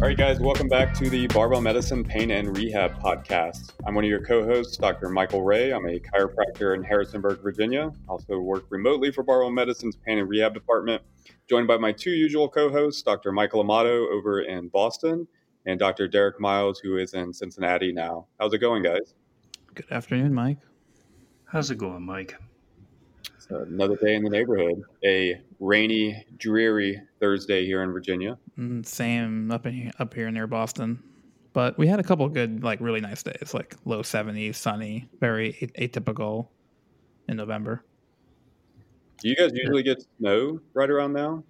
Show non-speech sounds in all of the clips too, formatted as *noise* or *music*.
All right, guys, welcome back to the Barbell Medicine Pain and Rehab Podcast. I'm one of your co hosts, Dr. Michael Ray. I'm a chiropractor in Harrisonburg, Virginia. I also work remotely for Barbell Medicine's Pain and Rehab Department, joined by my two usual co hosts, Dr. Michael Amato over in Boston and Dr. Derek Miles, who is in Cincinnati now. How's it going, guys? Good afternoon, Mike. How's it going, Mike? It's another day in the neighborhood. A rainy, dreary Thursday here in Virginia. Mm, Same up in up here near Boston, but we had a couple good, like really nice days, like low seventies, sunny, very atypical in November. Do you guys usually get snow right around now?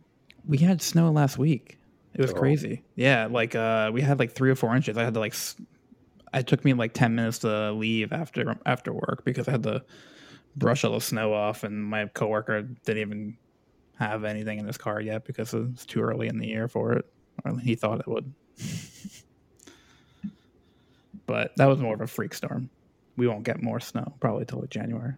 We had snow last week. It was Oh. crazy. Yeah, like uh, we had like three or four inches. I had to like, it took me like ten minutes to leave after after work because I had to brush all the snow off, and my coworker didn't even have anything in his car yet because it's too early in the year for it. Or he thought it would. *laughs* but that was more of a freak storm. We won't get more snow probably till like January.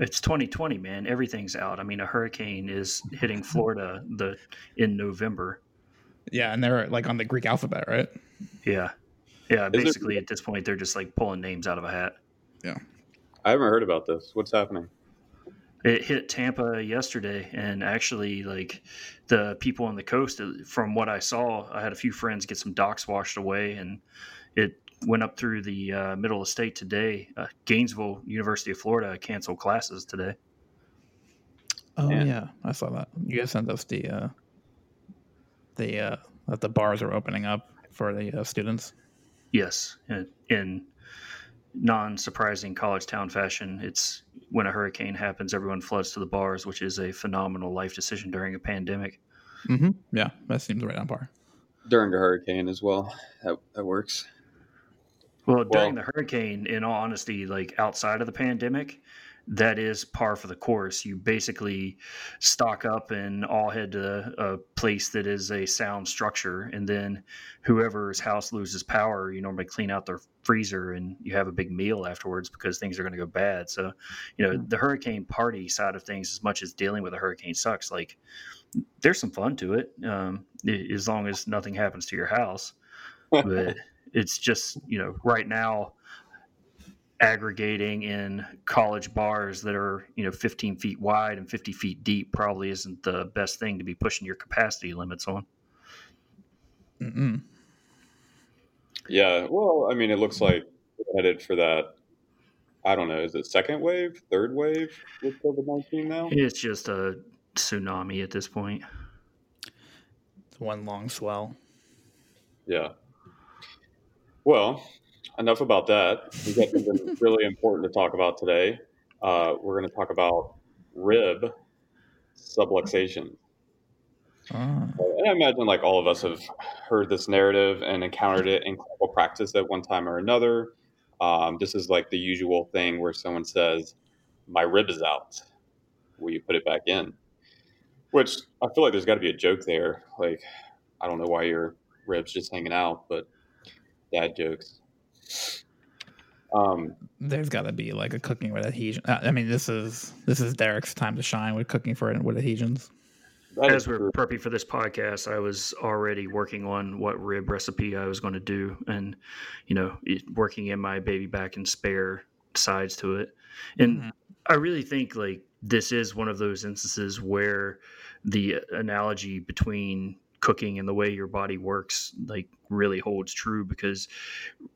It's 2020, man. Everything's out. I mean, a hurricane is hitting Florida the in November. Yeah, and they're like on the Greek alphabet, right? Yeah, yeah. Is it- Basically, at this point, they're just like pulling names out of a hat. Yeah. I haven't heard about this. What's happening? It hit Tampa yesterday, and actually, like the people on the coast, uh, from what I saw, I had a few friends get some docks washed away, and it went up through the uh, middle of the state today. Uh, Gainesville, University of Florida, canceled classes today. Oh Yeah. yeah. I saw that. You guys sent us the uh the uh that the bars are opening up for the uh, students. Yes, in, in non-surprising college town fashion, it's when a hurricane happens, everyone floods to the bars, which is a phenomenal life decision during a pandemic. Mm-hmm. Yeah, that seems right on par. During a hurricane as well. That, that works. Well, during the hurricane, in all honesty, like outside of the pandemic, that is par for the course. You basically stock up and all head to a place that is a sound structure, and then whoever's house loses power, you normally clean out their freezer and you have a big meal afterwards because things are going to go bad. So, you know, the hurricane party side of things, as much as dealing with a hurricane sucks, like there's some fun to it, um, as long as nothing happens to your house. *laughs* But it's just you know right now aggregating in college bars that are you know 15 feet wide and 50 feet deep probably isn't the best thing to be pushing your capacity limits on Mm-mm. Yeah. Well, I mean, it looks like headed for that. I don't know. Is it second wave, third wave with COVID 19 now? it's just a tsunami at this point It's one long swell. Yeah. Well, enough about that. We've got something *laughs* really important to talk about today. Uh, we're going to talk about rib subluxation. Ah. And I imagine like all of us have heard this narrative and encountered it in clinical practice at one time or another. Um, this is like the usual thing where someone says, "My rib is out. Will you put it back in?" Which I feel like there's got to be a joke there. Like, I don't know why your ribs just hanging out, but dad jokes. Um, There's got to be like a cooking with adhesion. uh, I mean, this is this is Derek's time to shine with cooking for with adhesions. as we're true. prepping for this podcast i was already working on what rib recipe i was going to do and you know working in my baby back and spare sides to it and Mhm. I really think like this is one of those instances where the analogy between cooking and the way your body works like really holds true because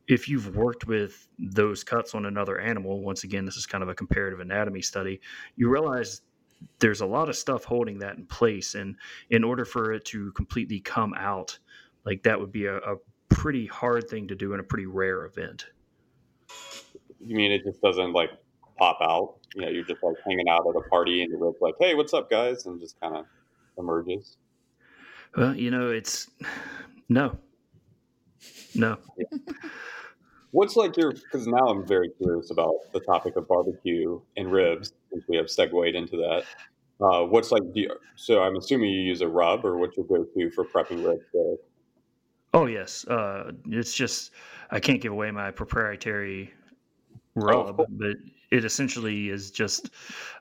if you've worked with those cuts on another animal once again this is kind of a comparative anatomy study you realize there's a lot of stuff holding that in place. And in order for it to completely come out like that would be a, a pretty hard thing to do in a pretty rare event. You mean it just doesn't like pop out? You know you're just like hanging out at a party and you're like hey what's up guys? and just kind of emerges. Well, you know, it's *sighs* no, no. What's like your? Because now I'm very curious about the topic of barbecue and ribs, since we have segued into that. Uh, what's like? You, so I'm assuming you use a rub, or what's your go-to for prepping ribs? There? Oh yes, uh, it's just I can't give away my proprietary oh, rub, oh, cool. but it essentially is just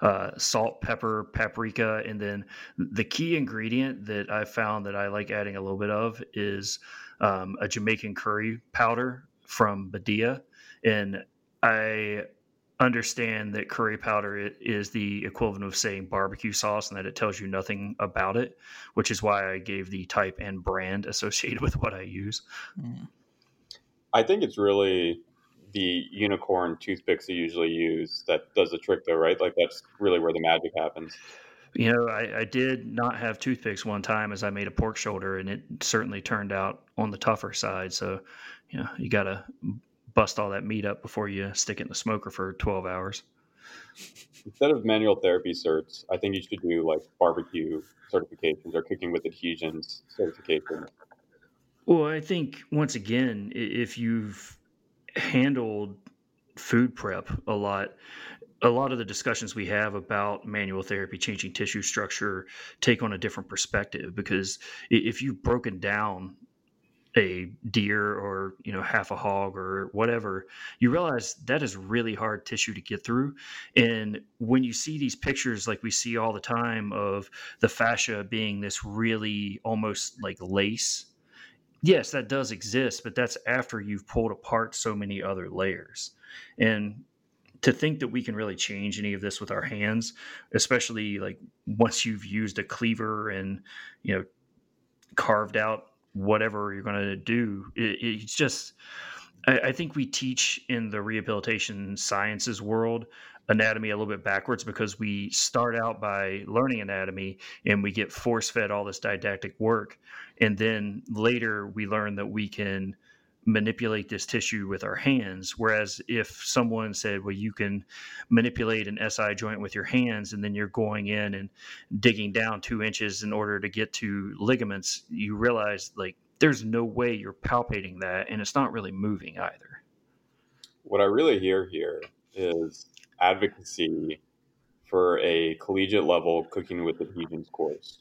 uh, salt, pepper, paprika, and then the key ingredient that I found that I like adding a little bit of is um, a Jamaican curry powder from Badia, and I understand that curry powder is the equivalent of saying barbecue sauce and that it tells you nothing about it, which is why I gave the type and brand *laughs* associated with what I use. Mm. I think it's really the unicorn toothpicks you usually use that does the trick though, right? Like that's really where the magic happens. You know, I, I, did not have toothpicks one time as I made a pork shoulder, and it certainly turned out on the tougher side. So, you know, you got to bust all that meat up before you stick it in the smoker for 12 hours. Instead of manual therapy certs, I think you should do like barbecue certifications or cooking with adhesions certifications. Well, I think once again, if you've handled food prep a lot a lot of the discussions we have about manual therapy changing tissue structure take on a different perspective because if you've broken down a deer or you know half a hog or whatever you realize that is really hard tissue to get through and when you see these pictures like we see all the time of the fascia being this really almost like lace yes, that does exist, but that's after you've pulled apart so many other layers. And to think that we can really change any of this with our hands, especially like once you've used a cleaver and, you know, carved out whatever you're going to do, it, it's just, I, I think we teach in the rehabilitation sciences world anatomy a little bit backwards because we start out by learning anatomy and we get force fed all this didactic work. And then later we learn that we can manipulate this tissue with our hands. Whereas if someone said, well, you can manipulate an SI joint with your hands and then you're going in and digging down two inches in order to get to ligaments, you realize like there's no way you're palpating that and it's not really moving either. What I really hear here is advocacy for a collegiate level cooking with adhesions course.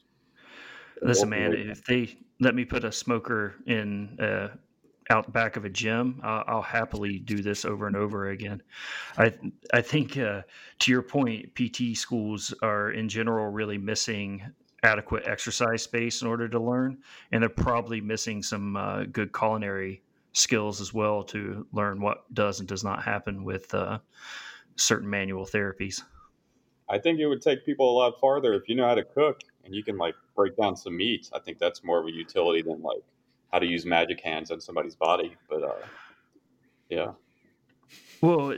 Listen, man, if they let me put a smoker in uh, out back of a gym, I'll, I'll, happily do this over and over again. I I think uh, to your point, PT schools are in general really missing adequate exercise space in order to learn, and they're probably missing some uh, good culinary skills as well to learn what does and does not happen with uh, certain manual therapies. I think it would take people a lot farther if you know how to cook and you can like break down some meats. I think that's more of a utility than like how to use magic hands on somebody's body. But uh, yeah. Well,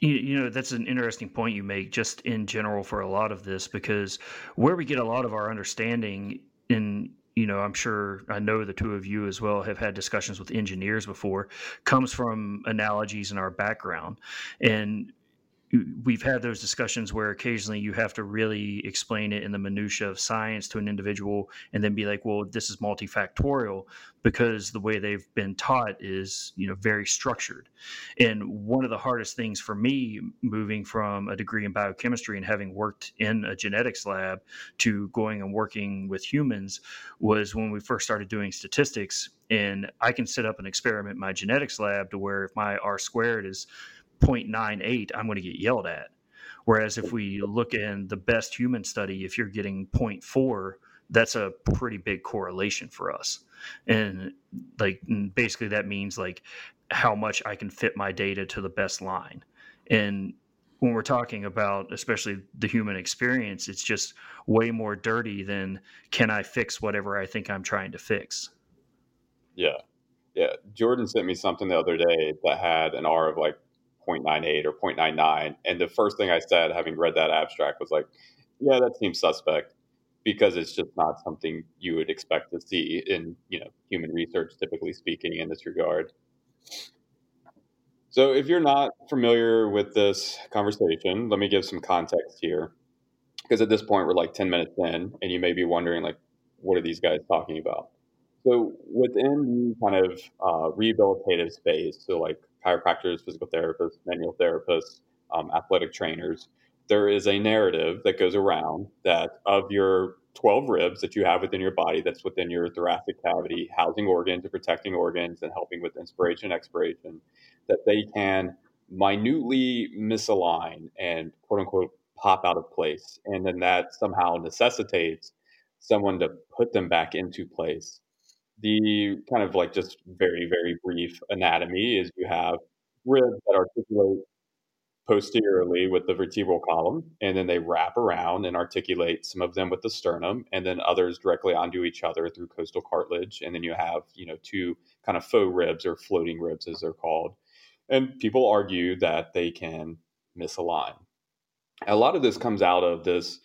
you, you know that's an interesting point you make just in general for a lot of this because where we get a lot of our understanding in you know, I'm sure I know the two of you as well have had discussions with engineers before, comes from analogies in our background. And we've had those discussions where occasionally you have to really explain it in the minutia of science to an individual and then be like well this is multifactorial because the way they've been taught is you know very structured. And one of the hardest things for me moving from a degree in biochemistry and having worked in a genetics lab to going and working with humans was when we first started doing statistics. And i can set up an experiment in my genetics lab to where if my r squared is 0.98, I'm going to get yelled at. Whereas if we look in the best human study, if you're getting 0.4, that's a pretty big correlation for us. And like basically that means like how much I can fit my data to the best line. And when we're talking about especially the human experience, it's just way more dirty than can I fix whatever I think I'm trying to fix. Yeah. Yeah. Jordan sent me something the other day that had an R of like 0.98 or 0.99. And the first thing I said, having read that abstract, was like, yeah, that seems suspect because it's just not something you would expect to see in you know human research, typically speaking, in this regard. So, if you're not familiar with this conversation, let me give some context here. Because at this point, we're like 10 minutes in, and you may be wondering, like, what are these guys talking about? So, within the kind of uh, rehabilitative space, so like chiropractors, physical therapists, manual therapists, um, athletic trainers, there is a narrative that goes around that of your 12 ribs that you have within your body that's within your thoracic cavity, housing organs and protecting organs and helping with inspiration, and expiration, that they can minutely misalign and quote unquote pop out of place. And then that somehow necessitates someone to put them back into place. The kind of like just very, very brief anatomy is you have ribs that articulate posteriorly with the vertebral column, and then they wrap around and articulate some of them with the sternum, and then others directly onto each other through costal cartilage. And then you have, you know, two kind of faux ribs or floating ribs, as they're called. And people argue that they can misalign. A lot of this comes out of this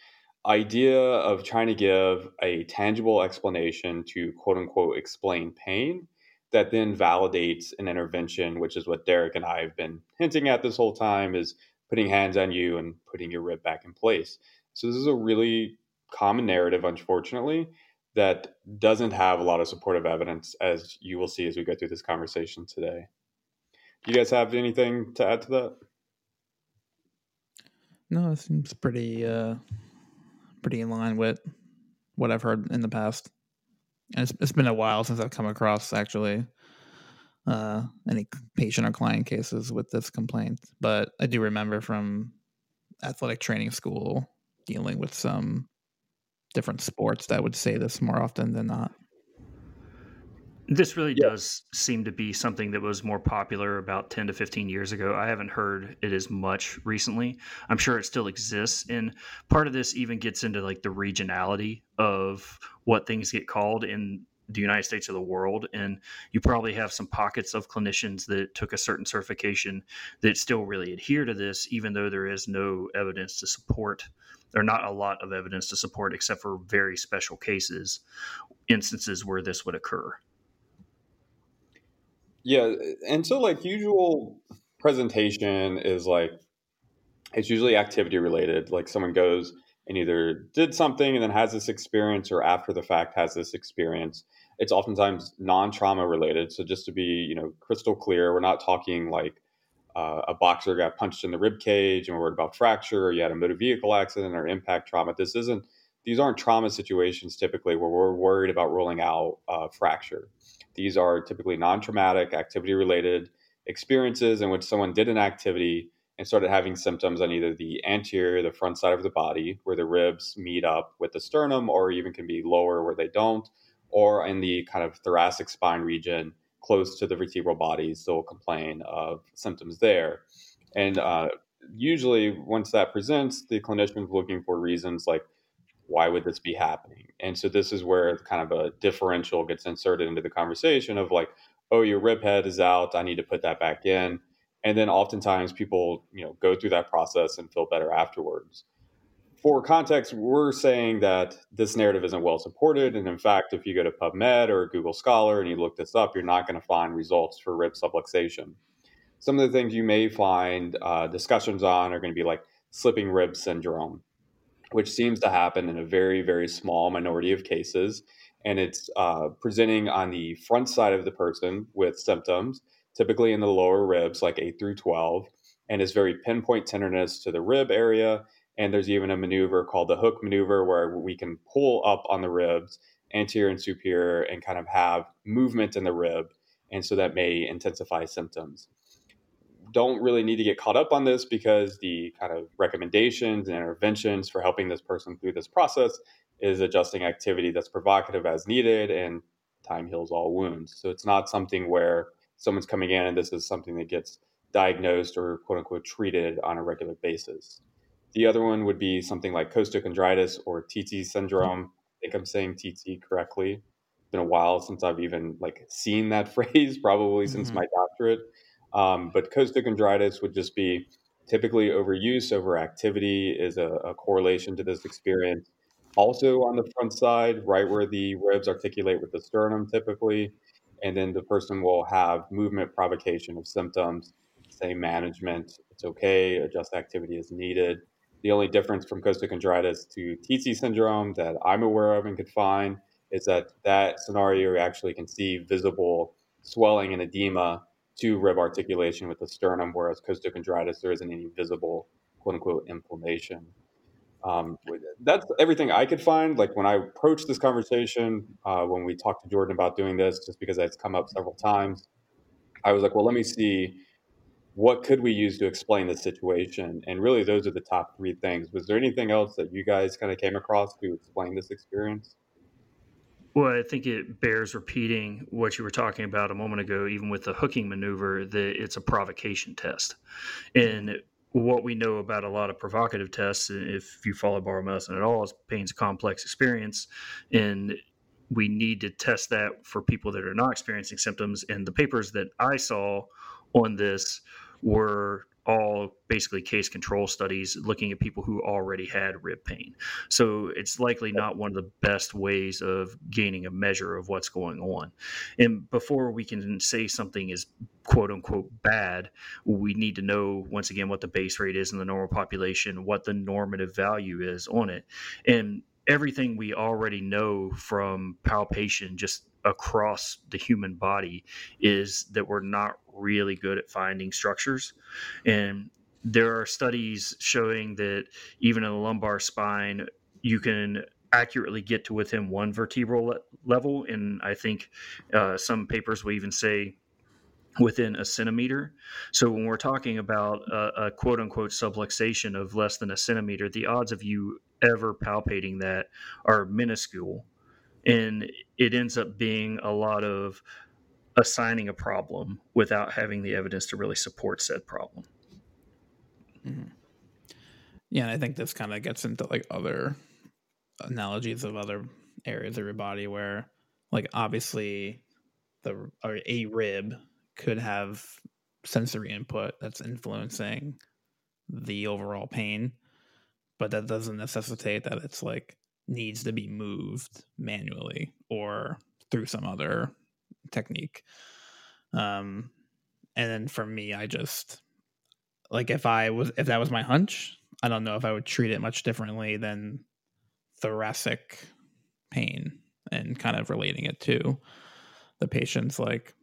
idea of trying to give a tangible explanation to quote unquote explain pain that then validates an intervention, which is what Derek and I have been hinting at this whole time, is putting hands on you and putting your rib back in place. So this is a really common narrative, unfortunately, that doesn't have a lot of supportive evidence, as you will see as we go through this conversation today. Do you guys have anything to add to that? No, it seems pretty uh pretty in line with what I've heard in the past and it's, it's been a while since I've come across actually uh, any patient or client cases with this complaint, but I do remember from athletic training school dealing with some different sports that would say this more often than not. This really yeah. does seem to be something that was more popular about 10 to 15 years ago. I haven't heard it as much recently. I'm sure it still exists. And part of this even gets into like the regionality of what things get called in the United States or the world. And you probably have some pockets of clinicians that took a certain certification that still really adhere to this, even though there is no evidence to support, or not a lot of evidence to support, except for very special cases, instances where this would occur. Yeah, and so like usual presentation is like it's usually activity related. Like someone goes and either did something and then has this experience or after the fact has this experience. It's oftentimes non-trauma related. So just to be, you know, crystal clear, we're not talking like uh, a boxer got punched in the rib cage and we're worried about fracture, or you had a motor vehicle accident or impact trauma. This isn't; these aren't trauma situations typically where we're worried about ruling out uh, fracture. These are typically non traumatic, activity related experiences in which someone did an activity and started having symptoms on either the anterior, the front side of the body, where the ribs meet up with the sternum, or even can be lower where they don't, or in the kind of thoracic spine region close to the vertebral bodies, they'll complain of symptoms there. And uh, usually, once that presents, the clinician is looking for reasons like why would this be happening? And so this is where kind of a differential gets inserted into the conversation of like, oh, your rib head is out. I need to put that back in. And then oftentimes people, you know, go through that process and feel better afterwards. For context, we're saying that this narrative isn't well supported. And in fact, if you go to PubMed or Google Scholar and you look this up, you're not going to find results for rib subluxation. Some of the things you may find uh, discussions on are going to be like slipping rib syndrome, which seems to happen in a very, very small minority of cases. And it's uh, presenting on the front side of the person with symptoms, typically in the lower ribs, like 8 through 12, and is very pinpoint tenderness to the rib area. And there's even a maneuver called the hook maneuver where we can pull up on the ribs, anterior and superior, and kind of have movement in the rib. And so that may intensify symptoms don't really need to get caught up on this because the kind of recommendations and interventions for helping this person through this process is adjusting activity that's provocative as needed and time heals all wounds. So it's not something where someone's coming in and this is something that gets diagnosed or quote unquote treated on a regular basis. The other one would be something like costochondritis or Tietze syndrome. I think I'm saying Tietze correctly. It's been a while since I've even like seen that *laughs* phrase, probably mm-hmm. since my doctorate. Um, but costochondritis would just be typically overuse, overactivity is a, a correlation to this experience. Also on the front side, right where the ribs articulate with the sternum, typically, and then the person will have movement provocation of symptoms. Same management, it's okay. Adjust activity is needed. The only difference from costochondritis to Tietze syndrome that I'm aware of and could find is that that scenario actually can see visible swelling and edema to rib articulation with the sternum, whereas costochondritis, there isn't any visible quote unquote inflammation. Um, that's everything I could find. Like when I approached this conversation, uh, when we talked to Jordan about doing this, just because it's come up several times, I was like, well, let me see what could we use to explain the situation. And really, those are the top three things. Was there anything else that you guys kind of came across to explain this experience? Well, I think it bears repeating what you were talking about a moment ago, even with the hooking maneuver, that it's a provocation test. And what we know about a lot of provocative tests, if you follow barbell medicine at all, is pain's a complex experience. And we need to test that for people that are not experiencing symptoms. And the papers that I saw on this were all basically case control studies looking at people who already had rib pain. So it's likely not one of the best ways of gaining a measure of what's going on. And before we can say something is quote unquote bad, we need to know once again what the base rate is in the normal population, what the normative value is on it. And everything we already know from palpation just across the human body is that we're not really good at finding structures. And there are studies showing that even in the lumbar spine, you can accurately get to within one vertebral le- level. And I think uh, some papers will even say within a centimeter. So when we're talking about a, a, quote unquote subluxation of less than a centimeter, the odds of you ever palpating that are minuscule. And it ends up being a lot of assigning a problem without having the evidence to really support said problem. Mm-hmm. Yeah, and I think this kind of gets into like other analogies of other areas of your body where, like, obviously, the or a rib could have sensory input that's influencing the overall pain, but that doesn't necessitate that it's like needs to be moved manually or through some other technique. Um, and then for me, I just like if I was if that was my hunch, I don't know if I would treat it much differently than thoracic pain and kind of relating it to the patient's like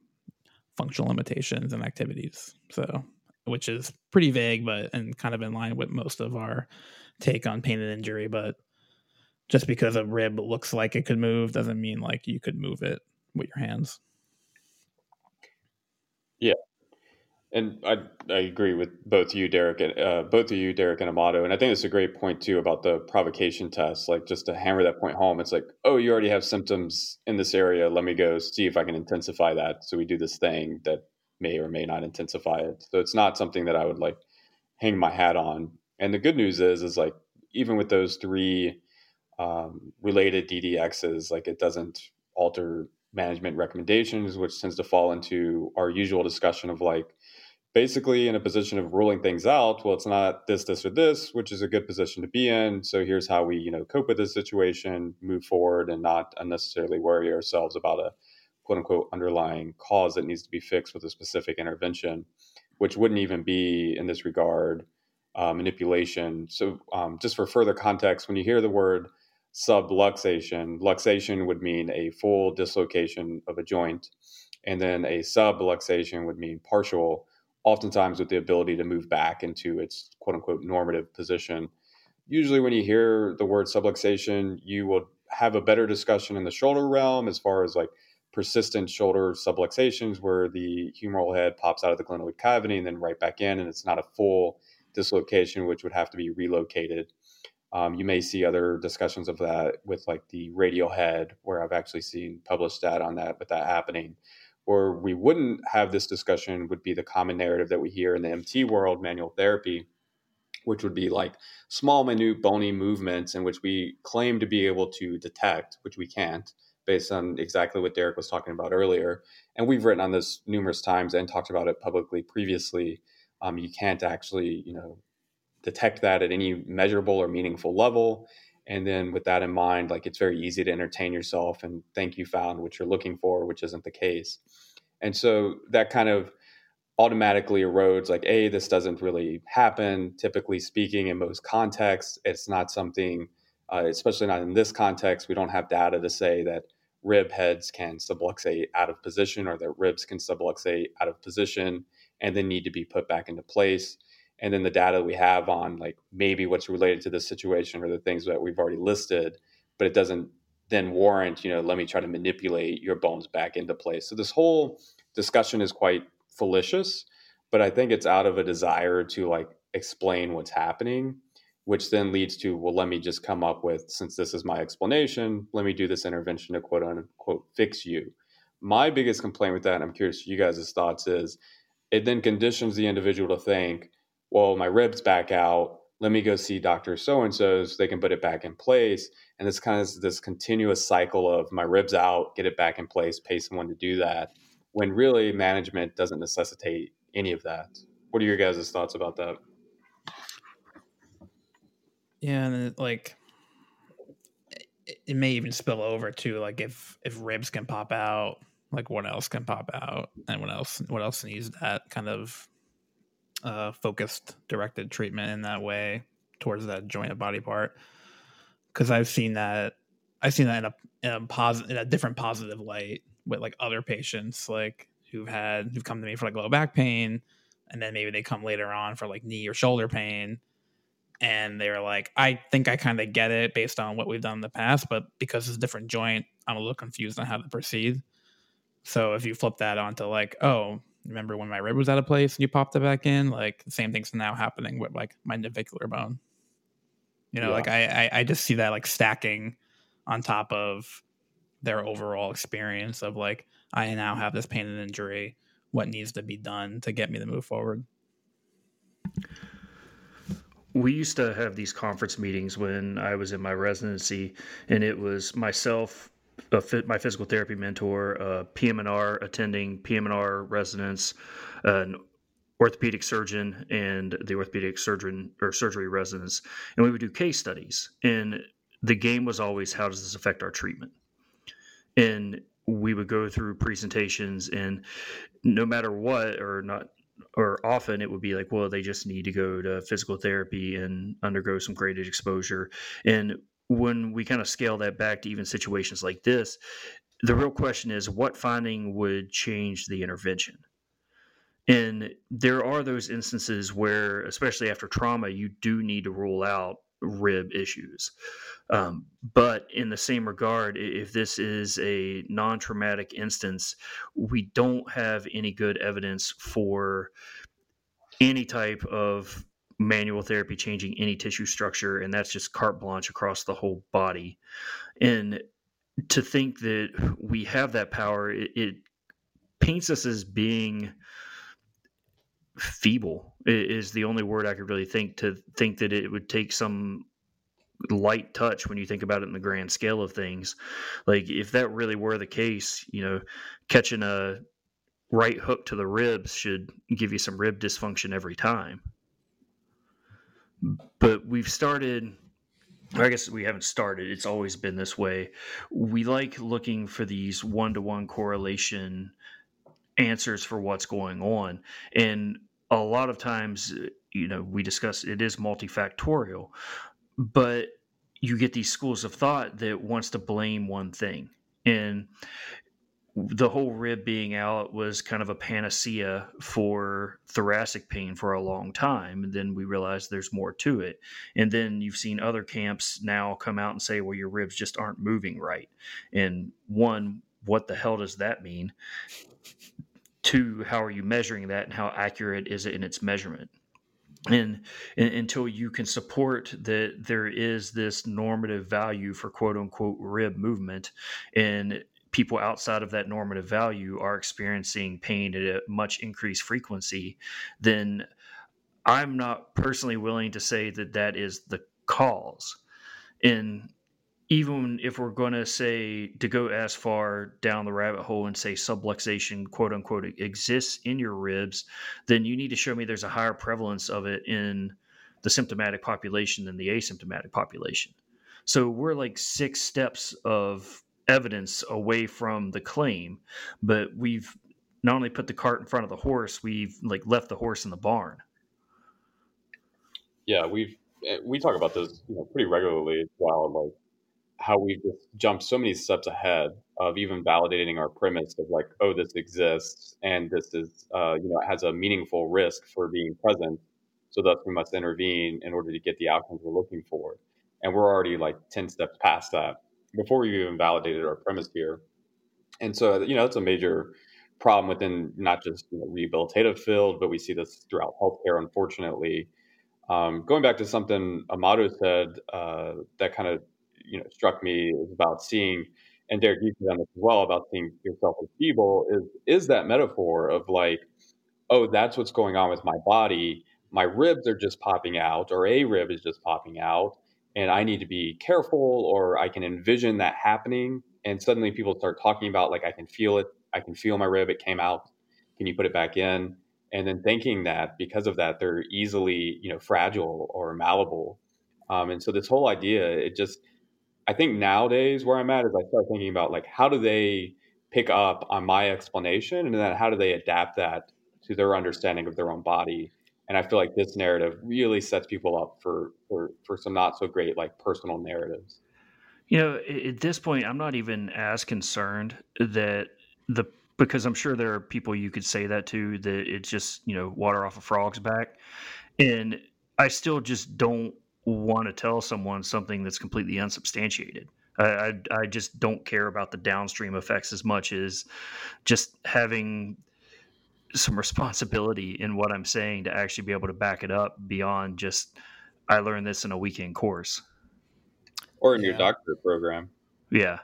functional limitations and activities. So, which is pretty vague, but and kind of in line with most of our take on pain and injury. But just because a rib looks like it could move doesn't mean like you could move it with your hands. Yeah, and I I agree with both you, Derek, and uh, both of you, Derek and Amato. And I think it's a great point too about the provocation test. Like just to hammer that point home, it's like, oh, you already have symptoms in this area. Let me go see if I can intensify that. So we do this thing that may or may not intensify it. So it's not something that I would like hang my hat on. And the good news is, is like even with those three um, related DDXs, like it doesn't alter management recommendations, which tends to fall into our usual discussion of like basically in a position of ruling things out. Well, it's not this, this, or this, which is a good position to be in. So here's how we, you know, cope with this situation, move forward, and not unnecessarily worry ourselves about a quote unquote underlying cause that needs to be fixed with a specific intervention, which wouldn't even be in this regard uh, manipulation. So um, just for further context, when you hear the word subluxation. Luxation would mean a full dislocation of a joint, and then a subluxation would mean partial, oftentimes with the ability to move back into its quote unquote normative position. Usually, when you hear the word subluxation, you will have a better discussion in the shoulder realm as far as like persistent shoulder subluxations where the humeral head pops out of the glenoid cavity and then right back in, and it's not a full dislocation, which would have to be relocated. Um, you may see other discussions of that with like the radial head, where I've actually seen published data on that with that happening. Or we wouldn't have this discussion would be the common narrative that we hear in the MT world, manual therapy, which would be like small, minute, bony movements in which we claim to be able to detect, which we can't, based on exactly what Derek was talking about earlier. And we've written on this numerous times and talked about it publicly previously. Um, you can't actually, you know, detect that at any measurable or meaningful level. And then with that in mind, like it's very easy to entertain yourself and think you found what you're looking for, which isn't the case. And so that kind of automatically erodes like, A, this doesn't really happen. Typically speaking, in most contexts, it's not something, uh, especially not in this context, we don't have data to say that rib heads can subluxate out of position or that ribs can subluxate out of position and then need to be put back into place. And then the data we have on like maybe what's related to this situation or the things that we've already listed but it doesn't then warrant you know let me try to manipulate your bones back into place. So this whole discussion is quite fallacious but i think it's out of a desire to like explain what's happening which then leads to well let me just come up with since this is my explanation let me do this intervention to quote unquote fix you. My biggest complaint with that and i'm curious for you guys' thoughts is it then conditions the individual to think well, my ribs back out. Let me go see Dr. So and so so they can put it back in place. And it's kind of this continuous cycle of my ribs out, get it back in place, pay someone to do that, when really management doesn't necessitate any of that. What are your guys' thoughts about that? Yeah, and like it, may even spill over to like if if ribs can pop out, like what else can pop out, and what else what else needs that kind of uh, focused, directed treatment in that way towards that joint of body part. Because I've seen that, I've seen that in a in a positive, in a different positive light with like other patients, like who've had who've come to me for like low back pain, and then maybe they come later on for like knee or shoulder pain, and they're like, I think I kind of get it based on what we've done in the past, but because it's a different joint, I'm a little confused on how to proceed. So if you flip that onto like, oh, remember when my rib was out of place and you popped it back in? Like the same thing's now happening with like my navicular bone. You know, yeah. like I, I, I just see that like stacking on top of their overall experience of like I now have this pain and injury. What needs to be done to get me to move forward? We used to have these conference meetings when I was in my residency, and it was myself, a fit, my physical therapy mentor, a PM&R attending, PM&R residents, an orthopedic surgeon, and the orthopedic surgeon or surgery residents, and we would do case studies. And the game was always, how does this affect our treatment? And we would go through presentations, and no matter what, or not or often it would be like, well, they just need to go to physical therapy and undergo some graded exposure. And when we kind of scale that back to even situations like this, the real question is what finding would change the intervention? And there are those instances where, especially after trauma, you do need to rule out rib issues. Um, but in the same regard, if this is a non traumatic instance, we don't have any good evidence for any type of manual therapy changing any tissue structure, and that's just carte blanche across the whole body. And to think that we have that power, it, it paints us as being feeble is the only word I could really think to think that it would take some light touch when you think about it in the grand scale of things. Like if that really were the case, you know, catching a right hook to the ribs should give you some rib dysfunction every time but we've started I guess we haven't started. It's always been this way. We like looking for these one to one correlation answers for what's going on. And a lot of times, you know, we discuss it is multifactorial, but you get these schools of thought that wants to blame one thing. And the whole rib being out was kind of a panacea for thoracic pain for a long time. And then we realized there's more to it. And then you've seen other camps now come out and say, well, your ribs just aren't moving right. And one, what the hell does that mean? Two, how are you measuring that and how accurate is it in its measurement? And, and, until you can support that there is this normative value for quote unquote rib movement and people outside of that normative value are experiencing pain at a much increased frequency, then I'm not personally willing to say that that is the cause. And even if we're going to say to go as far down the rabbit hole and say subluxation, quote unquote, exists in your ribs, then you need to show me there's a higher prevalence of it in the symptomatic population than the asymptomatic population. So we're like six steps of evidence away from the claim, but we've not only put the cart in front of the horse, we've like left the horse in the barn. Yeah, we've eh, we talk about this you know pretty regularly as well, like how we've just jumped so many steps ahead of even validating our premise of like, oh, this exists and this is uh, you know it has a meaningful risk for being present, so thus we must intervene in order to get the outcomes we're looking for and we're already like 10 steps past that before we even validated our premise here. And so you know it's a major problem within not just you know, rehabilitative field but we see this throughout healthcare unfortunately. Um, going back to something amato said uh, that kind of you know struck me is about seeing and derek you said on this as well about seeing yourself as feeble is is that metaphor of like oh that's what's going on with my body. My ribs are just popping out or a rib is just popping out and I need to be careful or I can envision that happening. And suddenly people start talking about like I can feel it, I can feel my rib, it came out. Can you put it back in? And then thinking that because of that, they're easily, you know, fragile or malleable. Um, and so this whole idea, it just I think nowadays where I'm at is I start thinking about like how do they pick up on my explanation and then how do they adapt that to their understanding of their own body and I feel like this narrative really sets people up for for for some not so great like personal narratives. You know, at this point, I'm not even as concerned that the because I'm sure there are people you could say that to that it's just you know water off a frog's back, and I still just don't want to tell someone something that's completely unsubstantiated. I, I, I just don't care about the downstream effects as much as just having some responsibility in what I'm saying to actually be able to back it up beyond just I learned this in a weekend course or in yeah. your doctorate program. Yeah.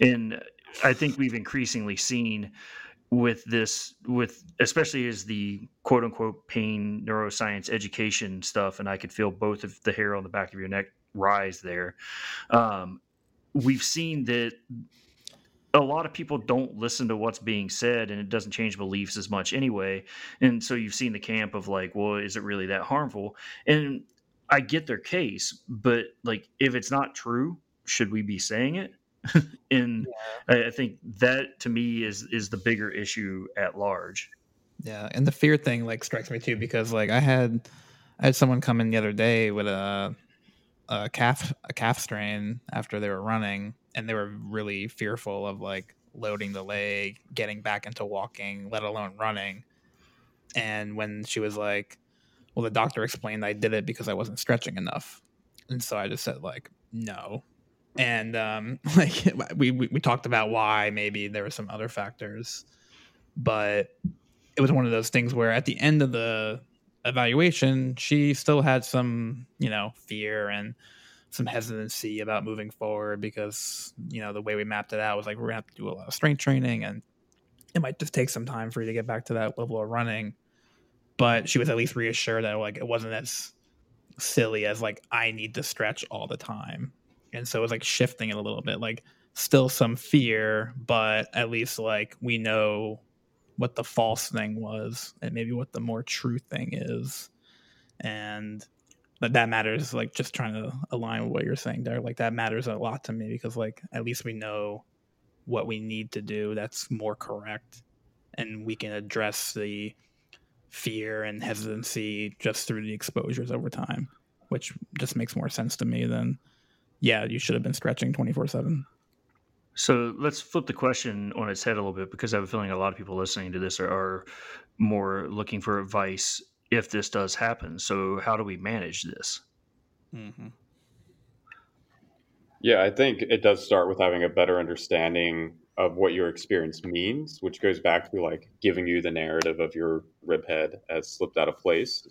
And I think we've increasingly seen with this with especially as the quote unquote pain neuroscience education stuff and I could feel both of the hair on the back of your neck rise there. Um, we've seen that a lot of people don't listen to what's being said and it doesn't change beliefs as much anyway. And so you've seen the camp of like well is it really that harmful? And i get their case but like if it's not true should we be saying it? *laughs* And yeah. I, think that to me is is the bigger issue at large. Yeah and the fear thing like strikes me too because like i had i had someone come in the other day with a a calf a calf strain after they were running and they were really fearful of like loading the leg, getting back into walking, let alone running. And when she was like, well, the doctor explained I did it because I wasn't stretching enough. And so I just said like, no. And um, *laughs* like we, we, we talked about why maybe there were some other factors, but it was one of those things where at the end of the evaluation, she still had some, you know, fear and some hesitancy about moving forward because you know the way we mapped it out was like we're gonna have to do a lot of strength training and it might just take some time for you to get back to that level of running. But she was at least reassured that like it wasn't as silly as like i need to stretch all the time. And so it was like shifting it a little bit like still some fear but at least like we know what the false thing was and maybe what the more true thing is. And but that matters like just trying to align with what you're saying there like that matters a lot to me because like at least we know what we need to do that's more correct and we can address the fear and hesitancy just through the exposures over time which just makes more sense to me than yeah you should have been stretching 24 7 so let's flip the question on its head a little bit because I have a feeling a lot of people listening to this are, are more looking for advice if this does happen. So, how do we manage this? Mm-hmm. Yeah, I think it does start with having a better understanding of what your experience means, which goes back to like giving you the narrative of your rib head as slipped out of place.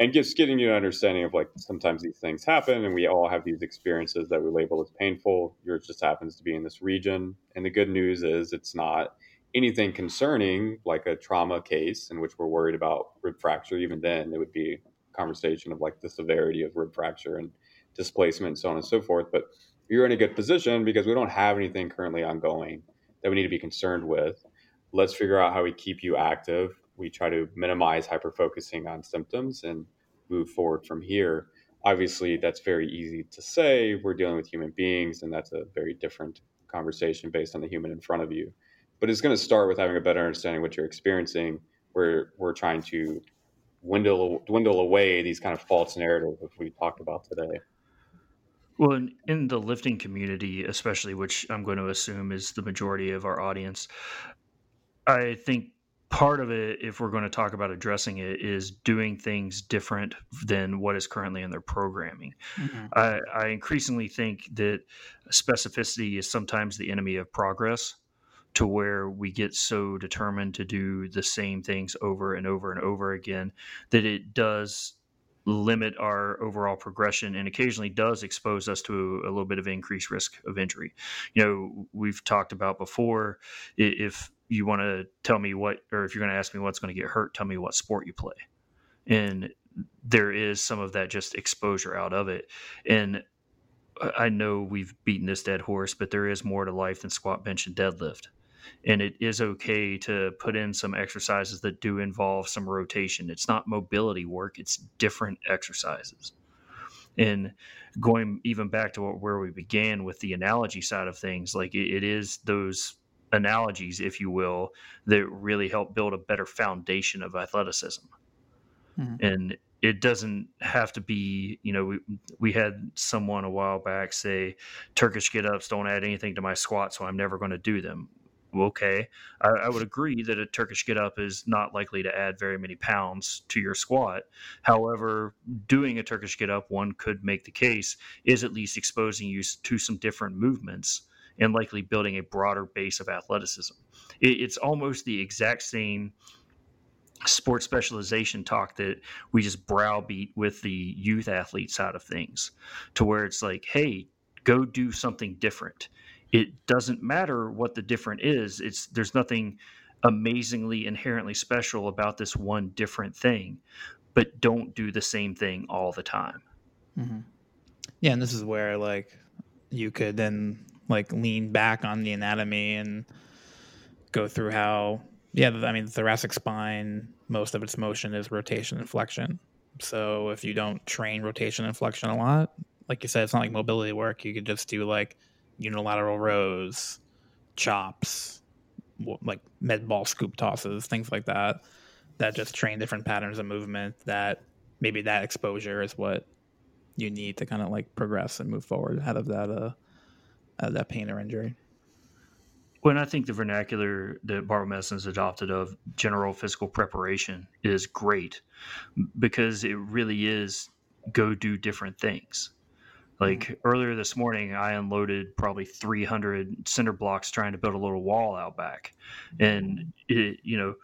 And just getting you an understanding of like sometimes these things happen and we all have these experiences that we label as painful. Yours just happens to be in this region. And the good news is it's not anything concerning like a trauma case in which we're worried about rib fracture. Even then it would be a conversation of like the severity of rib fracture and displacement and so on and so forth. But you're in a good position because we don't have anything currently ongoing that we need to be concerned with. Let's figure out how we keep you active we try to minimize hyper focusing on symptoms and move forward from here obviously that's very easy to say we're dealing with human beings and that's a very different conversation based on the human in front of you but it's going to start with having a better understanding what you're experiencing. Where we're trying to dwindle dwindle away these kind of false narratives that we talked about today. Well, in, in, the lifting community, especially, which I'm going to assume is the majority of our audience, I think part of it, if we're going to talk about addressing it, is doing things different than what is currently in their programming. Mm-hmm. I, I increasingly think that specificity is sometimes the enemy of progress to where we get so determined to do the same things over and over and over again that it does limit our overall progression and occasionally does expose us to a, little bit of increased risk of injury. You know, we've talked about before if you want to tell me what, or if you're going to ask me what's going to get hurt, tell me what sport you play. And there is some of that just exposure out of it. And I know we've beaten this dead horse, but there is more to life than squat, bench, and deadlift and it is okay to put in some exercises that do involve some rotation. It's not mobility work, it's different exercises. And going even back to where we began with the analogy side of things, like it, it is those analogies, if you will, that really help build a better foundation of athleticism. Mm-hmm. And it doesn't have to be, you know, we, we had someone a while back say Turkish get ups don't add anything to my squat, so I'm never going to do them okay, I, I, would agree that a Turkish get up is not likely to add very many pounds to your squat. However, doing a Turkish get up, one could make the case, is at least exposing you to some different movements and likely building a broader base of athleticism. It, it's almost the exact same sports specialization talk that we just browbeat with the youth athlete side of things to where it's like, hey, go do something different it doesn't matter what the different is. It's there's nothing amazingly inherently special about this one different thing, but don't do the same thing all the time. Mm-hmm. Yeah, and this is where like you could then like lean back on the anatomy and go through how yeah, I mean the thoracic spine, most of its motion is rotation and flexion. So if you don't train rotation and flexion a lot, like you said, it's not like mobility work. You could just do like unilateral rows, chops, like med ball scoop tosses, things like that, that just train different patterns of movement. That maybe that exposure is what you need to kind of like progress and move forward out of that uh of that pain or injury. When I think the vernacular that barbell medicine has adopted of general physical preparation is great because it really is go do different things. Like mm-hmm. earlier this morning, I unloaded probably 300 cinder blocks trying to build a little wall out back, and it, you know,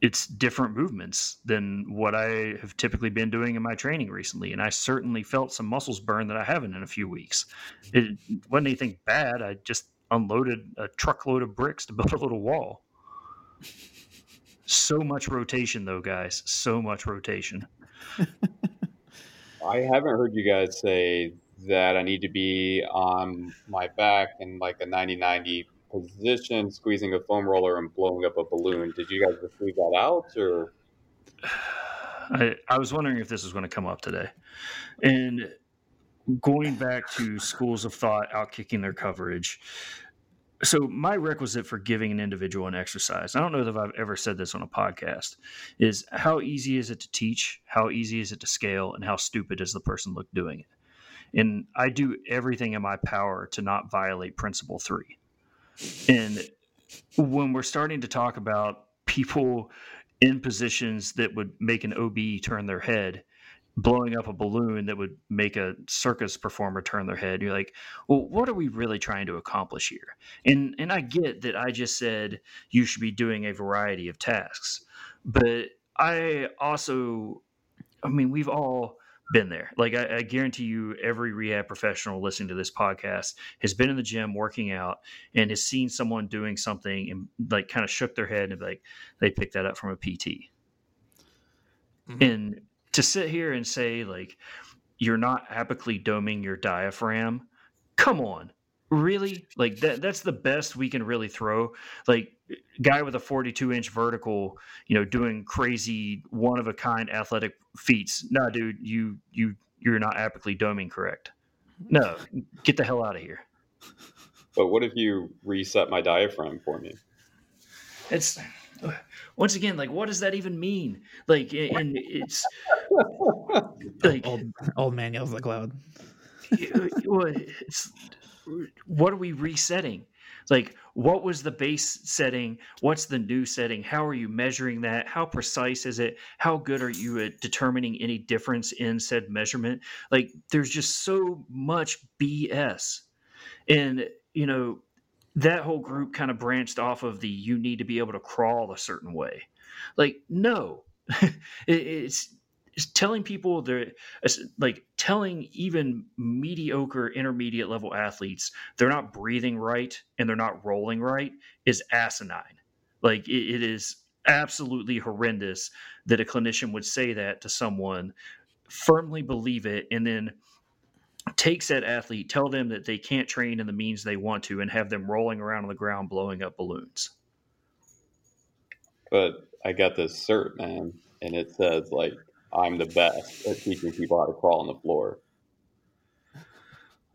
it's different movements than what I have typically been doing in my training recently, and I certainly felt some muscles burn that I haven't in a few weeks. It wasn't anything bad. I just unloaded a truckload of bricks to *laughs* build a little wall. So much rotation, though, guys. So much rotation. *laughs* I haven't heard you guys say that I need to be on my back in like a 90 90 position, squeezing a foam roller and blowing up a balloon. Did you guys just leave that out or? I, I was wondering if this was going to come up today. And going back to schools of thought out kicking their coverage. So, my requisite for giving an individual an exercise, I don't know that I've ever said this on a podcast, is how easy is it to teach? How easy is it to scale? And how stupid does the person look doing it? and I do everything in my power to not violate principle three. And when we're starting to talk about people in positions that would make an OB turn their head, blowing up a balloon that would make a circus performer turn their head, you're like, well, what are we really trying to accomplish here? And and I get that I just said you should be doing a variety of tasks, but I also I mean, we've all been there. Like I, I, guarantee you, every rehab professional listening to this podcast has been in the gym working out and has seen someone doing something and like kind of shook their head and like they picked that up from a PT. Mm-hmm. And to sit here and say like you're not apically doming your diaphragm, come on, really? Like that? That's the best we can really throw. Like guy with a 42 inch vertical, you know, doing crazy one of a kind athletic feats. No, nah, dude, you you you're not apically doming correct. No, get the hell out of here. But what if you reset my diaphragm for me? It's once again like what does that even mean? Like and it's *laughs* like old old man yells like loud. *laughs* It's, what are we resetting? like what was the base setting? What's the new setting? How are you measuring that? How precise is it? How good are you at determining any difference in said measurement? Like there's just so much bs and you know that whole group kind of branched off of the you need to be able to crawl a certain way. Like no. *laughs* It's telling people they're like telling even mediocre intermediate level athletes they're not breathing right and they're not rolling right is asinine. Like it, it is absolutely horrendous that a clinician would say that to someone firmly believe it and then takes that athlete tell them that they can't train in the means they want to and have them rolling around on the ground blowing up balloons. But i got this cert man and it says like I'm the best at teaching people how to crawl on the floor.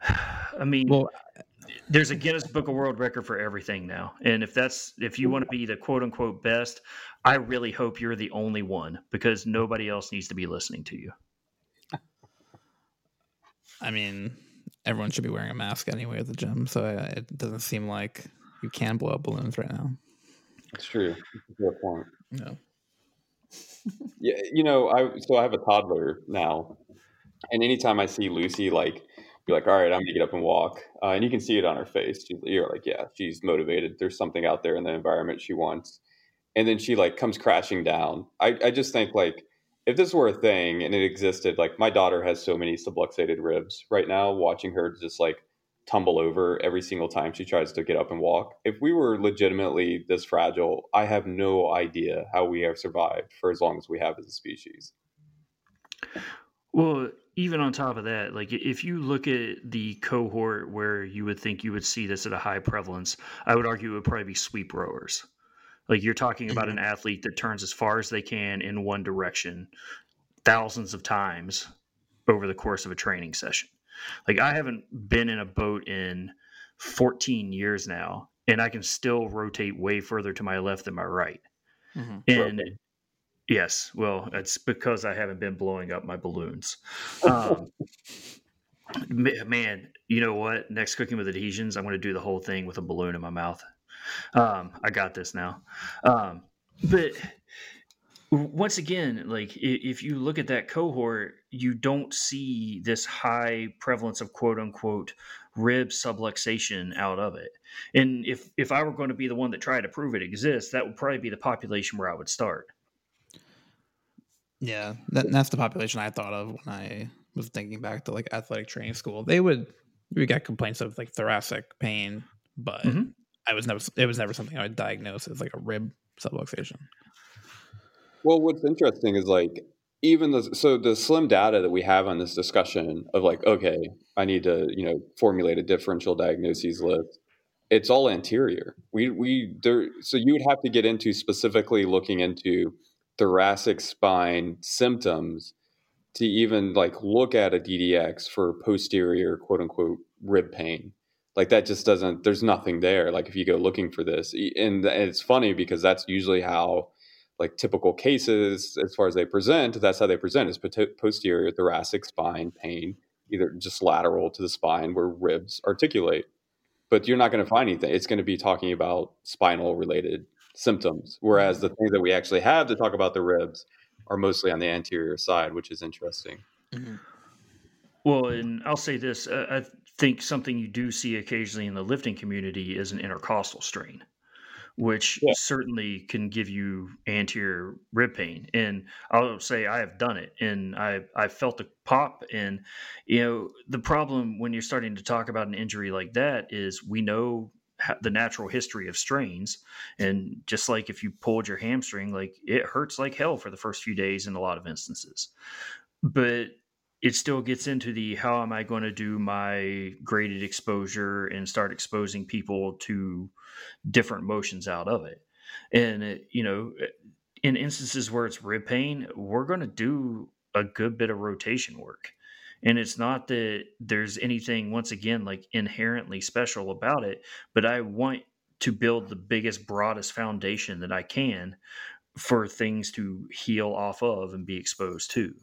*sighs* I mean, well, there's a Guinness Book of World Record for everything now, and if that's if you want to be the quote unquote best, I really hope you're the only one because nobody else needs to be listening to you. I mean, everyone should be wearing a mask anyway at the gym, so it doesn't seem like you can blow up balloons right now. It's true. That's a good point. No yeah, you know, I so I have a toddler now, and anytime I see Lucy, like, be like, all right, I'm gonna get up and walk, uh, and you can see it on her face. She, you're like, yeah, she's motivated. There's something out there in the environment she wants, and then she like comes crashing down. I, I just think like if this were a thing and it existed, like my daughter has so many subluxated ribs right now. Watching her just like tumble over every single time she tries to get up and walk. If we were legitimately this fragile, I have no idea how we have survived for as long as we have as a species. Well, even on top of that, like if you look at the cohort where you would think you would see this at a high prevalence, I would argue it would probably be sweep rowers. Like you're talking about an mm-hmm. athlete that turns as far as they can in one direction thousands of times over the course of a training session. Like I haven't been in a boat in 14 years now, and I can still rotate way further to my left than my right. Mm-hmm. And yes, well, it's because I haven't been blowing up my balloons. *laughs* Um, man, you know what? Next cooking with adhesions, I'm going to do the whole thing with a balloon in my mouth. Um, I got this now. Um, but once again, like if you look at that cohort, you don't see this high prevalence of quote unquote rib subluxation out of it. And if if I were going to be the one that tried to prove it exists, that would probably be the population where I would start. Yeah, that, that's the population I thought of when I was thinking back to like athletic training school. They would we got complaints of like thoracic pain, but mm-hmm. I was never it was never something I would diagnose as like a rib subluxation. Well, what's interesting is like even the so the slim data that we have on this discussion of like okay, I need to you know formulate a differential diagnoses list. It's all anterior. We we there so you would have to get into specifically looking into thoracic spine symptoms to even like look at a DDX for posterior quote unquote rib pain. Like that just doesn't. There's nothing there. Like if you go looking for this, and, and it's funny because that's usually how like typical cases as far as they present that's how they present is posterior thoracic spine pain either just lateral to the spine where ribs articulate. But you're not going to find anything. It's going to be talking about spinal related symptoms whereas the things that we actually have to talk about the ribs are mostly on the anterior side which is interesting. Mm-hmm. well and i'll say this i think something you do see occasionally in the lifting community is an intercostal strain which yeah. certainly can give you anterior rib pain. And I'll say I have done it, and I I felt the pop. And you know the problem when you're starting to talk about an injury like that is we know the natural history of strains and just like if you pulled your hamstring like it hurts like hell for the first few days in a lot of instances but it still gets into the how am I going to do my graded exposure and start exposing people to different motions out of it. And, it, you know, uh, in instances where it's rib pain, we're going to do a good bit of rotation work. And it's not that there's anything, once again, like inherently special about it, but I want to build the biggest, broadest foundation that I can for things to heal off of and be exposed to.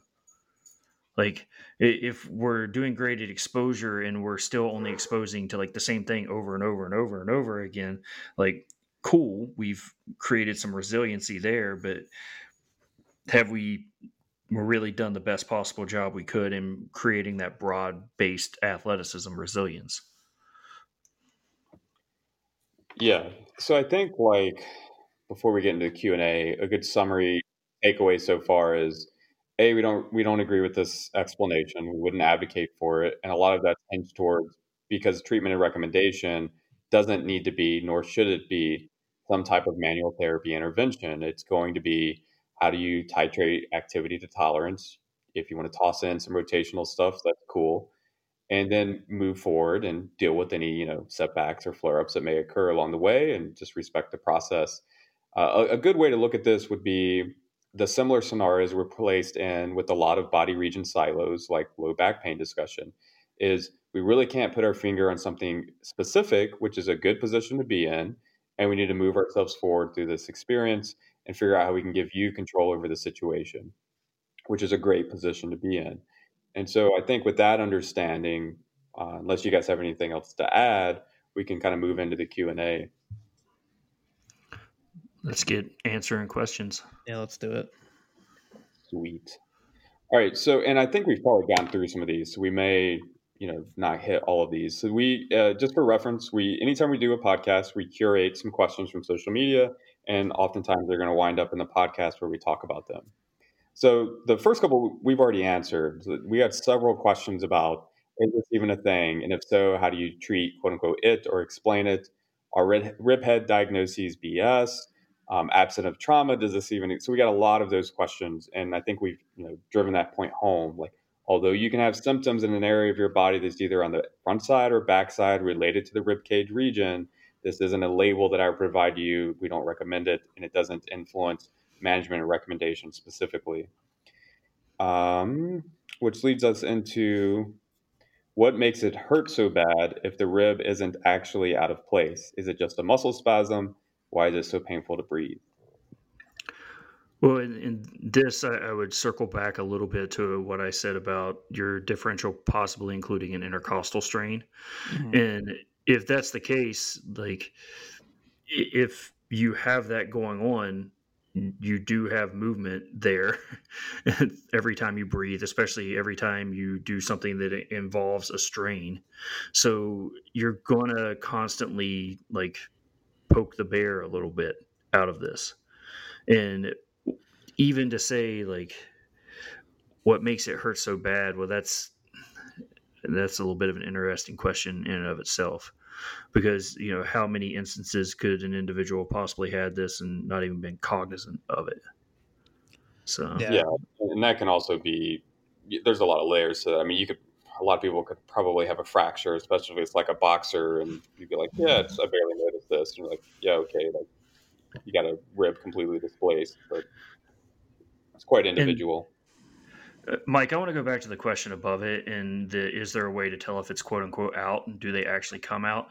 Like if we're doing graded exposure and we're still only exposing to like the same thing over and over and over and over again, like cool, we've created some resiliency there, but have we really done the best possible job we could in creating that broad based athleticism resilience? Yeah. So I think like before we get into Q and A, a good summary takeaway so far is a we don't we don't agree with this explanation. We wouldn't advocate for it, and a lot of that tends towards because treatment and recommendation doesn't need to be, nor should it be, some type of manual therapy intervention. It's going to be how do you titrate activity to tolerance. If you want to toss in some rotational stuff, that's cool, and then move forward and deal with any you know setbacks or flare ups that may occur along the way, and just respect the process. Uh, a, a good way to look at this would be the similar scenarios we're placed in with a lot of body region silos, like low back pain discussion, is we really can't put our finger on something specific, which is a good position to be in. And we need to move ourselves forward through this experience and figure out how we can give you control over the situation, which is a great position to be in. And so I think with that understanding, uh, unless you guys have anything else to add, we can kind of move into the Q and A. Let's get answering questions. Yeah, let's do it. Sweet. All right. So, and I think we've probably gone through some of these. So we may, you know, not hit all of these. So we, uh, just for reference, we anytime we do a podcast, we curate some questions from social media, and oftentimes they're going to wind up in the podcast where we talk about them. So the first couple we've already answered. We had several questions about is this even a thing, and if so, how do you treat quote unquote it or explain it? Are rib head diagnoses BS? Um, absent of trauma does this even so we got a lot of those questions and i think we've you know driven that point home. Like although you can have symptoms in an area of your body that's either on the front side or back side related to the rib cage region this isn't a label that i would provide you. We don't recommend it and it doesn't influence management and recommendation specifically. Um, which leads us into what makes it hurt so bad if the rib isn't actually out of place? Is it just a muscle spasm why is it so painful to breathe? Well, in, in this, I, I, would circle back a little bit to what I said about your differential possibly including an intercostal strain. Mm-hmm. And if that's the case, like if you have that going on, you do have movement there *laughs* every time you breathe, especially every time you do something that involves a strain. So you're going to constantly like poke the bear a little bit out of this. And even to say like what makes it hurt so bad, well that's that's a little bit of an interesting question in and of itself. Because, you know, how many instances could an individual possibly had this and not even been cognizant of it? So yeah. yeah. And that can also be there's a lot of layers to that. I mean you could a lot of people could probably have a fracture, especially if it's like a boxer, and you'd be like, "Yeah, it's, I barely noticed this." And you're like, "Yeah, okay." Like you got a rib completely displaced, but it's quite individual. And, uh, Mike, I want to go back to the question above it, and the, is there a way to tell if it's quote unquote out, and do they actually come out?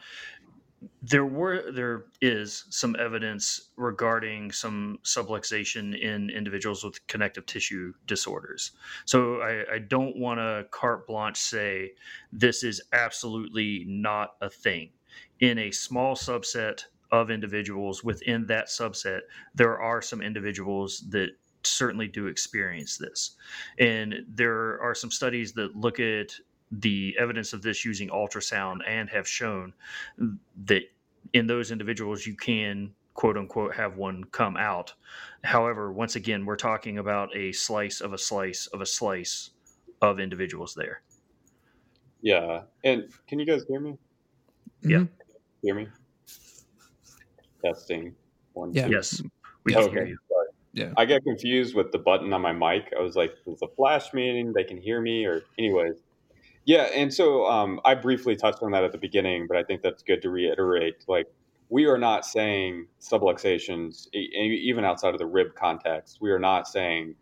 There were there is some evidence regarding some subluxation in individuals with connective tissue disorders. So I, I don't want to carte blanche say this is absolutely not a thing. In a small subset of individuals within that subset, there are some individuals that certainly do experience this. And there are some studies that look at the evidence of this using ultrasound and have shown that in those individuals you can quote unquote have one come out. However, once again, we're talking about a slice of a slice of a slice of individuals there. Yeah. And can you guys hear me? Yeah. Mhm. Hear me? Testing. One, Yeah. two. Yes, we can Okay. hear you. Sorry. Yeah. I get confused with the button on my mic. I was like, "Is a flash meaning they can hear me?" Or, anyways, yeah. And so um, I briefly touched on that at the beginning, but I think that's good to reiterate. Like, we are not saying subluxations, even outside of the rib context, we are not saying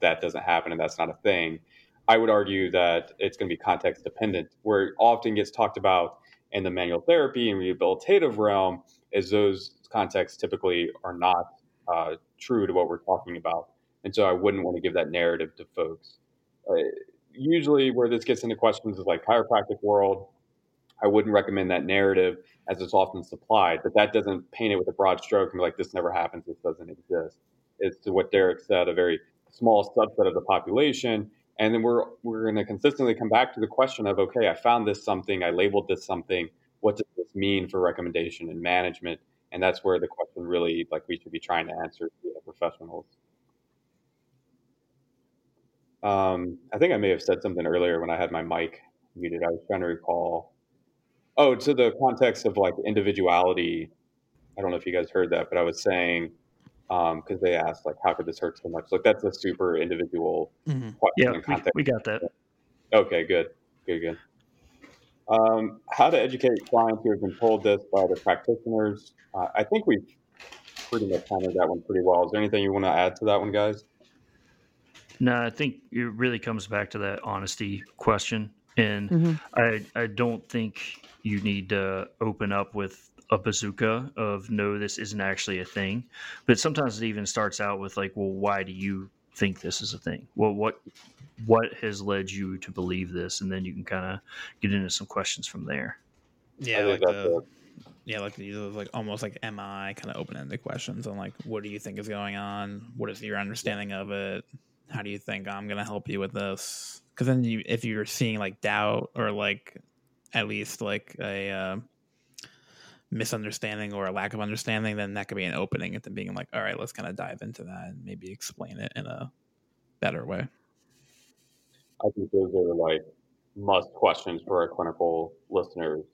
that doesn't happen and that's not a thing. I would argue that it's going to be context dependent. Where it often gets talked about in the manual therapy and rehabilitative realm is those contexts typically are not uh, true to what we're talking about. And so I wouldn't want to give that narrative to folks. Uh, usually, where this gets into questions is like chiropractic world. I wouldn't recommend that narrative as it's often supplied, but that doesn't paint it with a broad stroke and be like, this never happens, this doesn't exist. It's to what Derek said, a very small subset of the population. And then we're, we're going to consistently come back to the question of, okay, I found this something, I labeled this something. What does this mean for recommendation and management? And that's where the question really, like, we should be trying to answer the professionals. Um, I think I may have said something earlier when I had my mic muted. I was trying to recall. Oh, to the context of like individuality. I don't know if you guys heard that, but I was saying because they asked like, how could this hurt so much? Like that's a super individual Mhm. question Yeah, in we, context. we got that. Okay, good, good, good. Um, how to educate clients who have been told this by the practitioners? Uh, I think we've pretty much handled that one pretty well. Is there anything you want to add to that one, guys? No, I think it really comes back to that honesty question, and Mhm. I I don't think you need to open up with a bazooka of no, this isn't actually a thing. But sometimes it even starts out with like, well, why do you think this is a thing? Well, what what has led you to believe this, and then you can kind of get into some questions from there. Yeah, like the yeah, like these are like almost like MI kind of open ended questions on like what do you think is going on? What is your understanding of it? How do you think I'm gonna help you with this? Because then you, if you're seeing like doubt or like at least like a uh, misunderstanding or a lack of understanding, then that could be an opening into being like, all right, let's kind of dive into that and maybe explain it in a better way. I think those are like must questions for our clinical listeners.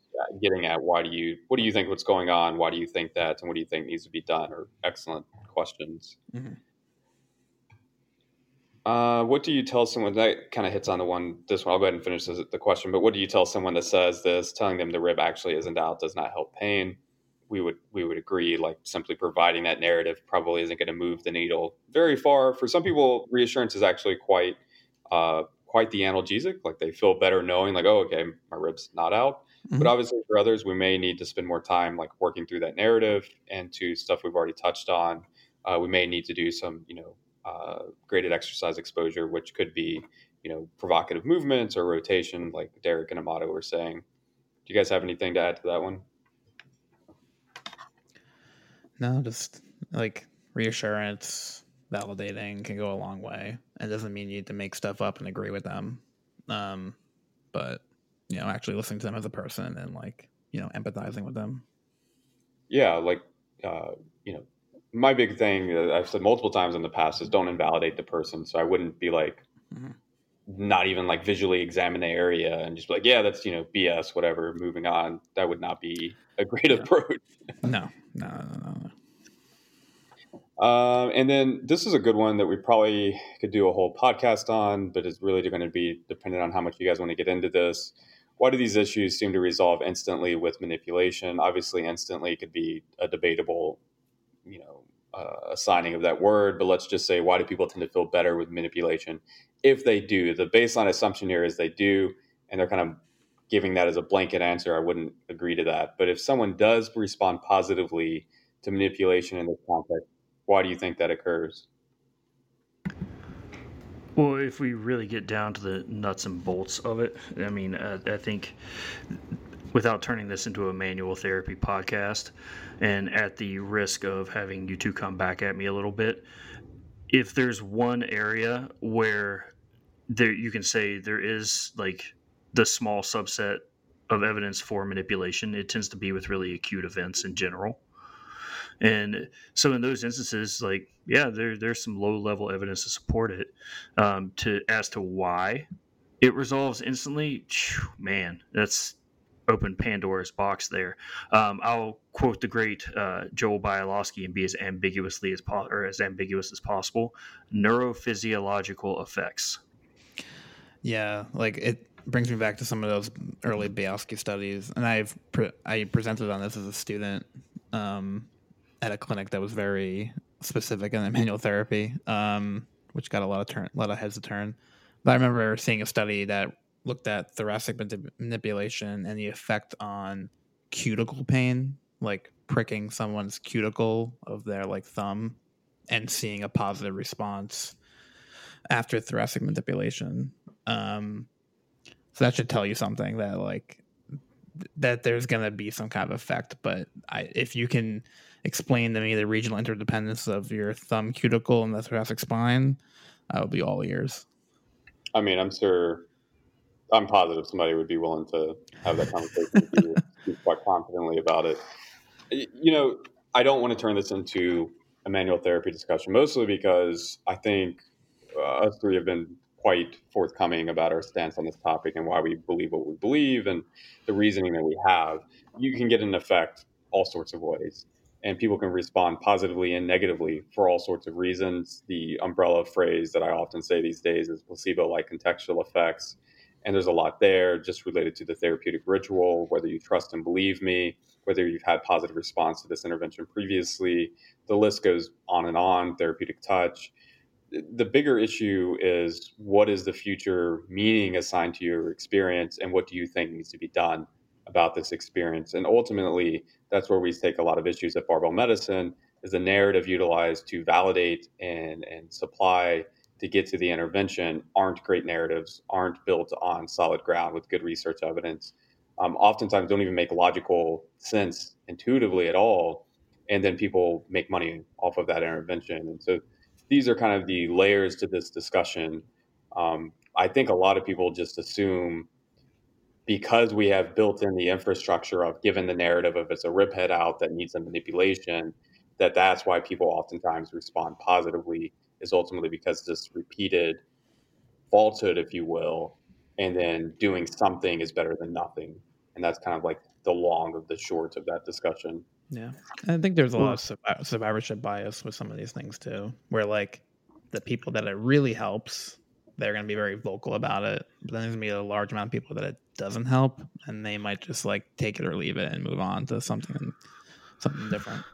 Getting at why do you, what do you think what's going on? Why do you think that? And what do you think needs to be done? Are excellent questions. Mhm. Uh, what do you tell someone that kind of hits on the one? This one, I'll go ahead and finish this, the question. But what do you tell someone that says this? Telling them the rib actually isn't out does not help pain. We would we would agree. Like simply providing that narrative probably isn't going to move the needle very far. For some people, reassurance is actually quite uh, quite the analgesic. Like they feel better knowing, like, oh, okay, my rib's not out. But Mhm. obviously, for others, we may need to spend more time like working through that narrative and to stuff we've already touched on. Uh, we may need to do some, you know, uh, graded exercise exposure, which could be, you know, provocative movements or rotation, like Derek and Amato were saying. Do you guys have anything to add to that one? No, just like reassurance, validating can go a long way. It doesn't mean you need to make stuff up and agree with them. Um, but you know, actually listening to them as a person and like, you know, empathizing with them. Yeah, like, uh, you know, my big thing that I've said multiple times in the past is don't invalidate the person. So I wouldn't be like, Mhm. not even like visually examine the area and just be like, yeah, that's, you know, BS, whatever, moving on. That would not be a great approach. *laughs* No, no, no, no, no. Um, and then this is a good one that we probably could do a whole podcast on, but it's really going to be dependent on how much you guys want to get into this. Why do these issues seem to resolve instantly with manipulation? Obviously, instantly could be a debatable, you know, uh, assigning of that word, but let's just say, why do people tend to feel better with manipulation? If they do, the baseline assumption here is they do, and they're kind of giving that as a blanket answer. I wouldn't agree to that. But if someone does respond positively to manipulation in this context, why do you think that occurs? Well, if we really get down to the nuts and bolts of it, I mean, uh, I think without turning this into a manual therapy podcast and at the risk of having you two come back at me a little bit, if there's one area where there you can say there is like the small subset of evidence for manipulation, it tends to be with really acute events in general. And so in those instances, like yeah, there there's some low level evidence to support it. Um, to as to why it resolves instantly, man, that's open Pandora's box there. Um, I'll quote the great uh, Joel Bialosky and be as ambiguously as po- or as ambiguous as possible. Neurophysiological effects. Yeah, like it brings me back to some of those early Bialosky studies, and I've pre- I presented on this as a student um, at a clinic that was very specific in manual therapy, um, which got a lot of turn, a lot of heads to turn. But I remember seeing a study that looked at thoracic manipulation and the effect on cuticle pain, like pricking someone's cuticle of their like thumb, and seeing a positive response after thoracic manipulation. Um, so that should tell you something that like that there's going to be some kind of effect. But I, if you can explain to me the regional interdependence of your thumb cuticle and the thoracic spine, I will be all ears. I mean, I'm sure, I'm positive somebody would be willing to have that conversation with you, *laughs* quite confidently about it. You know, I don't want to turn this into a manual therapy discussion, mostly because I think uh, us three have been quite forthcoming about our stance on this topic and why we believe what we believe and the reasoning that we have. You can get an effect all sorts of ways and people can respond positively and negatively for all sorts of reasons. The umbrella phrase that I often say these days is placebo like contextual effects. And there's a lot there just related to the therapeutic ritual, whether you trust and believe me, whether you've had positive response to this intervention previously. The list goes on and on, therapeutic touch. The bigger issue is what is the future meaning assigned to your experience and what do you think needs to be done about this experience? And ultimately, that's where we take a lot of issues at barbell medicine is the narrative utilized to validate and, and supply to get to the intervention aren't great narratives, aren't built on solid ground with good research evidence. Um, oftentimes don't even make logical sense intuitively at all. And then people make money off of that intervention. And so these are kind of the layers to this discussion. Um, I think a lot of people just assume because we have built in the infrastructure of given the narrative of it's a rib head out that needs a manipulation, that that's why people oftentimes respond positively is ultimately because this repeated falsehood, if you will, and then doing something is better than nothing. And that's kind of like the long of the short of that discussion. Yeah. I think there's a lot of hmm. survivorship bias with some of these things too, where like the people that it really helps they're going to be very vocal about it. But then there's going to be a large amount of people that it doesn't help, and they might just like take it or leave it and move on to something something different.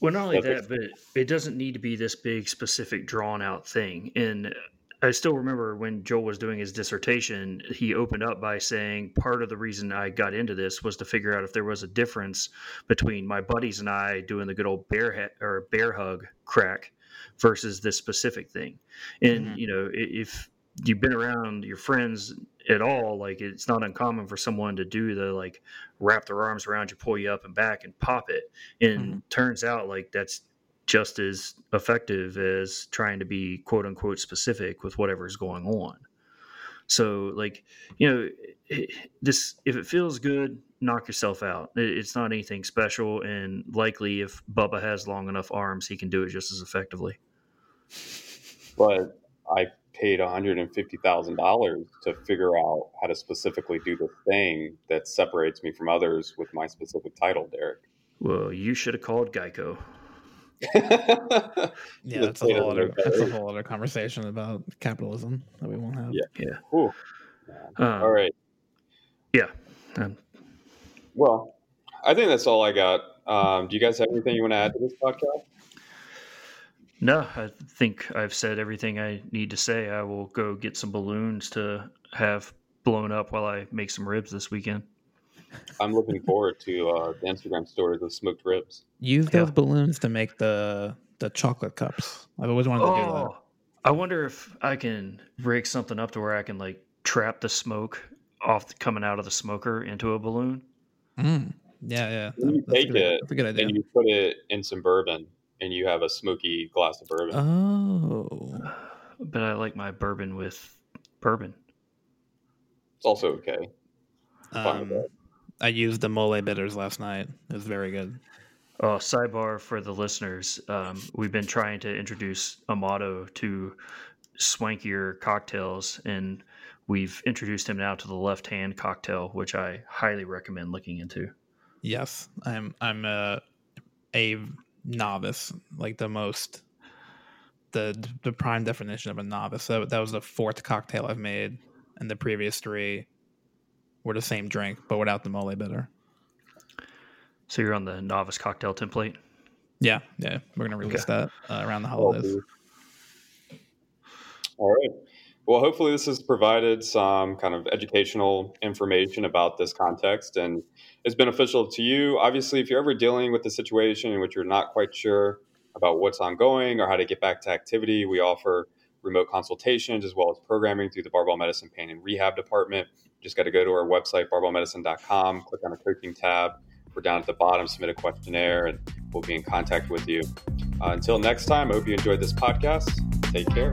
Well, not only that, but it doesn't need to be this big, specific, drawn out thing. And I still remember when Joel was doing his dissertation, he opened up by saying part of the reason I got into this was to figure out if there was a difference between my buddies and I doing the good old bear or bear hug crack versus this specific thing. And mm-hmm. you know, if you've been around your friends at all, like it's not uncommon for someone to do the like wrap their arms around you, pull you up and back, and pop it. And mm-hmm. turns out like that's just as effective as trying to be quote unquote specific with whatever's going on. So like you know, this if it feels good, knock yourself out. It's not anything special, and likely if Bubba has long enough arms, he can do it just as effectively. But I paid $150,000 to figure out how to specifically do the thing that separates me from others with my specific title, Derek. Well, you should have called Geico. *laughs* yeah, that's a, whole other, that's a whole other conversation about capitalism that we won't have. Yeah. Yeah. Um, all right. Yeah. Um, well, I think that's all I got. Um, do you guys have anything you want to add to this podcast? No, I think I've said everything I need to say. I will go get some balloons to have blown up while I make some ribs this weekend. I'm looking forward to uh, the Instagram stories of smoked ribs. Use yeah. those balloons to make the the chocolate cups. I've always wanted to do that. Oh, I wonder if I can rig something up to where I can like trap the smoke off the, coming out of the smoker into a balloon. Mm. Yeah, yeah. you take it and you put it in some bourbon and you have a smoky glass of bourbon. Oh. But I like my bourbon with bourbon. It's also okay. Um, I used the mole bitters last night. It was very good. Oh, sidebar for the listeners. Um, we've been trying to introduce Amato to swankier cocktails, and we've introduced him now to the left hand cocktail, which I highly recommend looking into. Yes, I'm I'm a a novice, like the most the the prime definition of a novice. So that was the fourth cocktail I've made, and the previous three were the same drink but without the mole bitter. So you're on the novice cocktail template. Yeah, yeah, we're gonna release okay. that uh, around the holidays. All right. Well, hopefully, this has provided some kind of educational information about this context and is beneficial to you. Obviously, if you're ever dealing with a situation in which you're not quite sure about what's ongoing or how to get back to activity, we offer remote consultations as well as programming through the Barbell Medicine Pain and Rehab Department. You just got to go to our website, barbellmedicine.com, click on the coaching tab. We're down at the bottom, submit a questionnaire, and we'll be in contact with you. Uh, until next time, I hope you enjoyed this podcast. Take care.